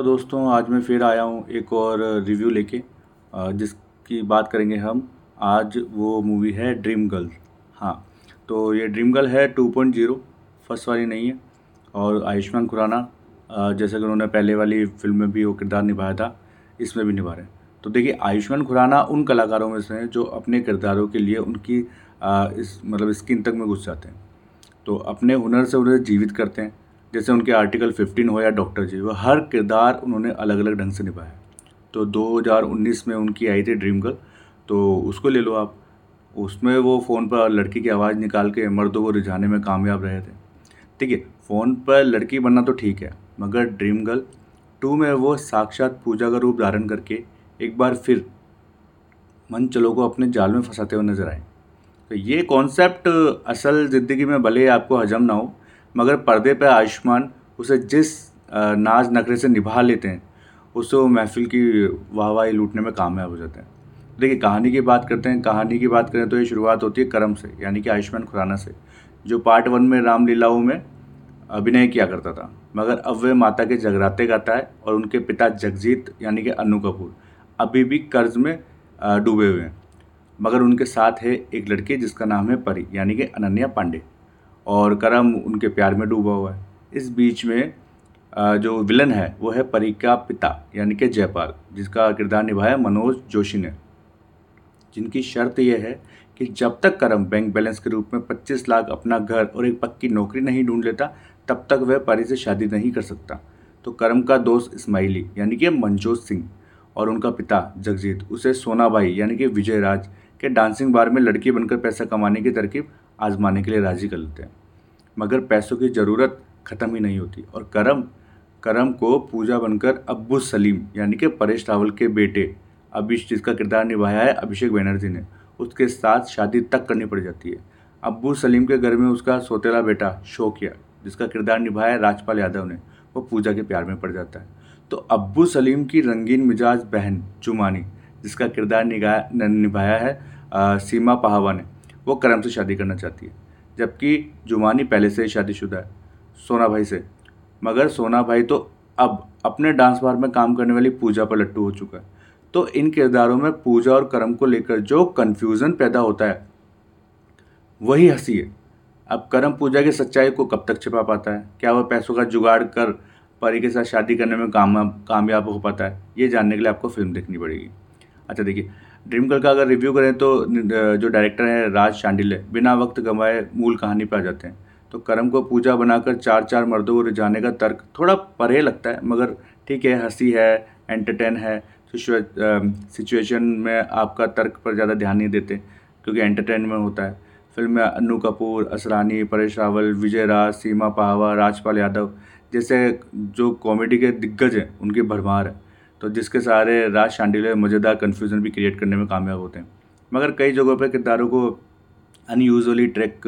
तो दोस्तों, आज मैं फिर आया हूँ एक और रिव्यू लेके जिसकी बात करेंगे हम। आज वो मूवी है ड्रीम गर्ल हाँ तो ये ड्रीम गर्ल है टू पॉइंट ज़ीरो फ़र्स्ट वाली नहीं है। और आयुष्मान खुराना जैसे कि उन्होंने पहले वाली फ़िल्म में भी वो किरदार निभाया था, इसमें भी निभा रहे हैं। तो देखिए आयुष्मान खुराना उन कलाकारों में से हैं जो अपने किरदारों के लिए उनकी इस मतलब स्किन तक में घुस जाते हैं। तो अपने हुनर से उन्हें जीवित करते हैं। जैसे उनके आर्टिकल 15 हो या डॉक्टर जी, वो हर किरदार उन्होंने अलग अलग ढंग से निभाया। तो 2019 में उनकी आई थी ड्रीम गर्ल तो उसको ले लो आप। उसमें वो फ़ोन पर लड़की की आवाज़ निकाल के मर्दों को रिझाने में कामयाब रहे थे। ठीक है, फ़ोन पर लड़की बनना तो ठीक है, मगर ड्रीम गर्ल टू में वो साक्षात पूजा का रूप धारण करके एक बार फिर मन चलो को अपने जाल में फंसाते हुए नज़र आए। तो ये कॉन्सेप्ट असल ज़िंदगी में भले आपको हजम ना हो मगर पर्दे पर आयुष्मान उसे जिस नाज नखरे से निभा लेते हैं, उससे वो महफिल की वाहवाही लूटने में कामयाब हो जाते हैं। देखिए, कहानी की बात करते हैं, कहानी की बात करें तो ये शुरुआत होती है करम से, यानी कि आयुष्मान खुराना से, जो पार्ट वन में रामलीलाओं में अभिनय किया करता था। मगर अब वह माता के जगराते गाता है और उनके पिता जगजीत, यानी कि अनु कपूर, अभी भी कर्ज में डूबे हुए हैं। मगर उनके साथ है एक लड़की जिसका नाम है परी, यानी कि अनन्या पांडे। और करम उनके प्यार में डूबा हुआ है। इस बीच में जो विलन है, वो है परी का पिता यानी कि जयपाल, जिसका किरदार निभाया मनोज जोशी ने। जिनकी शर्त यह है कि जब तक करम बैंक बैलेंस के रूप में 25 लाख अपना घर और एक पक्की नौकरी नहीं ढूंढ लेता, तब तक वह परी से शादी नहीं कर सकता। तो करम का दोस्त इस्माइली, यानी कि मनजोत सिंह, और उनका पिता जगजीत, उसे सोनाबाई, यानी कि विजय राज के डांसिंग बार में लड़की बनकर पैसा कमाने की तरकीब आजमाने के लिए राज़ी कर लेते हैं। मगर पैसों की ज़रूरत ख़त्म ही नहीं होती। और करम करम को पूजा बनकर अब्बू सलीम यानी कि परेश रावल के बेटे अभिष जिसका किरदार निभाया है अभिषेक बैनर्जी ने उसके साथ शादी तक करनी पड़ जाती है। अब्बू सलीम के घर में उसका सोतेला बेटा शोकिया जिसका किरदार निभाया है राजपाल यादव ने वो पूजा के प्यार में पड़ जाता है। तो अब्बू सलीम की रंगीन मिजाज बहन चुमानी जिसका किरदार निभाया है आ, सीमा पहावा ने वो करम से शादी करना चाहती है। जबकि जुमानी पहले से ही शादीशुदा है, सोना भाई से। मगर सोना भाई तो अब अपने डांस बार में काम करने वाली पूजा पर लट्टू हो चुका है। तो इन किरदारों में पूजा और कर्म को लेकर जो कन्फ्यूज़न पैदा होता है, वही हँसी है। अब कर्म पूजा की सच्चाई को कब तक छिपा पाता है? क्या वह पैसों का जुगाड़ कर परी के साथ शादी करने में काम, कामयाब हो पाता है? ये जानने के लिए आपको फ़िल्म देखनी पड़ेगी। अच्छा देखिए ड्रीम गर्ल का अगर रिव्यू करें तो जो डायरेक्टर है राज शांडिल है, बिना वक्त गंवाए मूल कहानी पर आ जाते हैं। तो कर्म को पूजा बनाकर चार चार मर्दों को रिझाने का तर्क थोड़ा परे लगता है, मगर ठीक है, हँसी है एंटरटेन है सिचुएशन में आपका तर्क पर ज़्यादा ध्यान नहीं देते, क्योंकि एंटरटेनमेंट होता है। फ़िल्म में अन्नू कपूर, असरानी, परेश रावल, विजय राज, सीमा पाहवा, राजपाल यादव, जैसे जो कॉमेडी के दिग्गज हैं, उनकी भरमार है। तो जिसके सहारे राज शांडिले मज़ेदार कन्फ्यूज़न भी क्रिएट करने में कामयाब होते हैं। मगर कई जगहों पर किरदारों को अनयूजली ट्रैक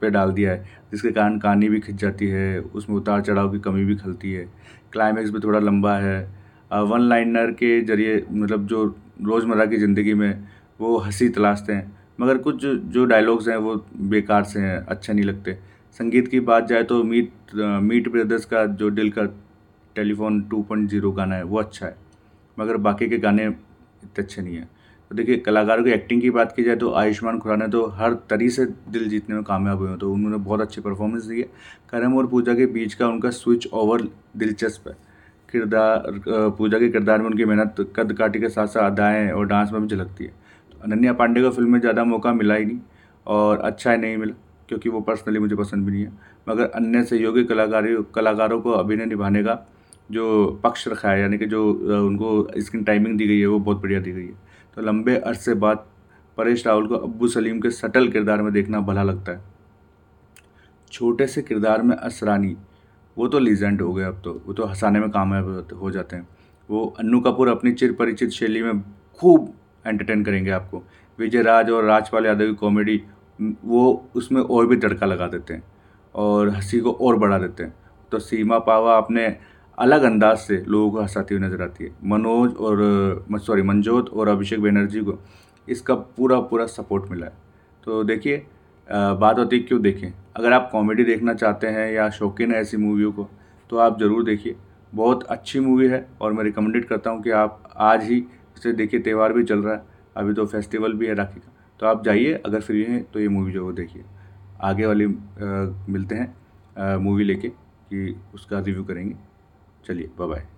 पे डाल दिया है, जिसके कारण कहानी भी खिंच जाती है, उसमें उतार चढ़ाव की कमी भी खलती है। क्लाइमैक्स भी थोड़ा लंबा है। वन लाइनर के ज़रिए मतलब जो रोज़मर्रा की ज़िंदगी में वो हँसी तलाशते हैं। मगर कुछ जो डायलॉग्स हैं वो बेकार से हैं, अच्छे नहीं लगते। संगीत की बात जाए तो मीट मीट ब्रदर्स का जो दिल का टेलीफोन टू पॉइंट ज़ीरो गाना है, वो अच्छा है। मगर बाकी के गाने इतने अच्छे नहीं हैं। तो देखिए, कलाकारों की एक्टिंग की बात की जाए तो आयुष्मान खुराना तो हर तरी से दिल जीतने में कामयाब हुए हैं। तो उन्होंने बहुत अच्छी परफॉर्मेंस दी है। करम और पूजा के बीच का उनका स्विच ओवर दिलचस्प है। किरदार पूजा के किरदार में उनकी मेहनत, कद काटी के साथ साथ अदाएँ और डांस में भी झलकती है। तो अनन्या पांडे को फ़िल्म में ज़्यादा मौका मिला ही नहीं और अच्छा ही नहीं मिला, क्योंकि वो पर्सनली मुझे पसंद भी नहीं है। मगर अन्य सहयोगी कलाकारी, कलाकारों को अभिनय निभाने का जो पक्ष रखा है, यानी कि जो उनको स्क्रीन टाइमिंग दी गई है, वो बहुत बढ़िया दी गई है। तो लंबे अरसे बाद परेश रावल को अब्बू सलीम के सटल किरदार में देखना भला लगता है। छोटे से किरदार में असरानी वो तो लीजेंड हो गए अब तो वो तो हंसाने में कामयाब हो जाते हैं। वो अन्नू कपूर अपनी चिर परिचित शैली में खूब एंटरटेन करेंगे आपको। विजय राज और राजपाल यादव की कॉमेडी वो उसमें और भी तड़का लगा देते हैं और हँसी को और बढ़ा देते हैं। तो सीमा पावा अपने अलग अंदाज से लोगों को हंसाती हुई नज़र आती है। मनोज और सॉरी मंजोत और अभिषेक बनर्जी को इसका पूरा पूरा सपोर्ट मिला है। तो देखिए बात होती है क्यों देखें? अगर आप कॉमेडी देखना चाहते हैं या शौकीन है ऐसी मूवियों को तो आप ज़रूर देखिए। बहुत अच्छी मूवी है और मैं रिकमेंडेड करता हूँ कि आप आज ही इसे देखिए। त्यौहार भी चल रहा है अभी तो फेस्टिवल भी है राखी का। तो आप जाइए अगर फ्री हैं तो ये मूवी जो है देखिए। आगे वाली आ, मिलते हैं मूवी लेके कि उसका रिव्यू करेंगे। चलिए बाय बाय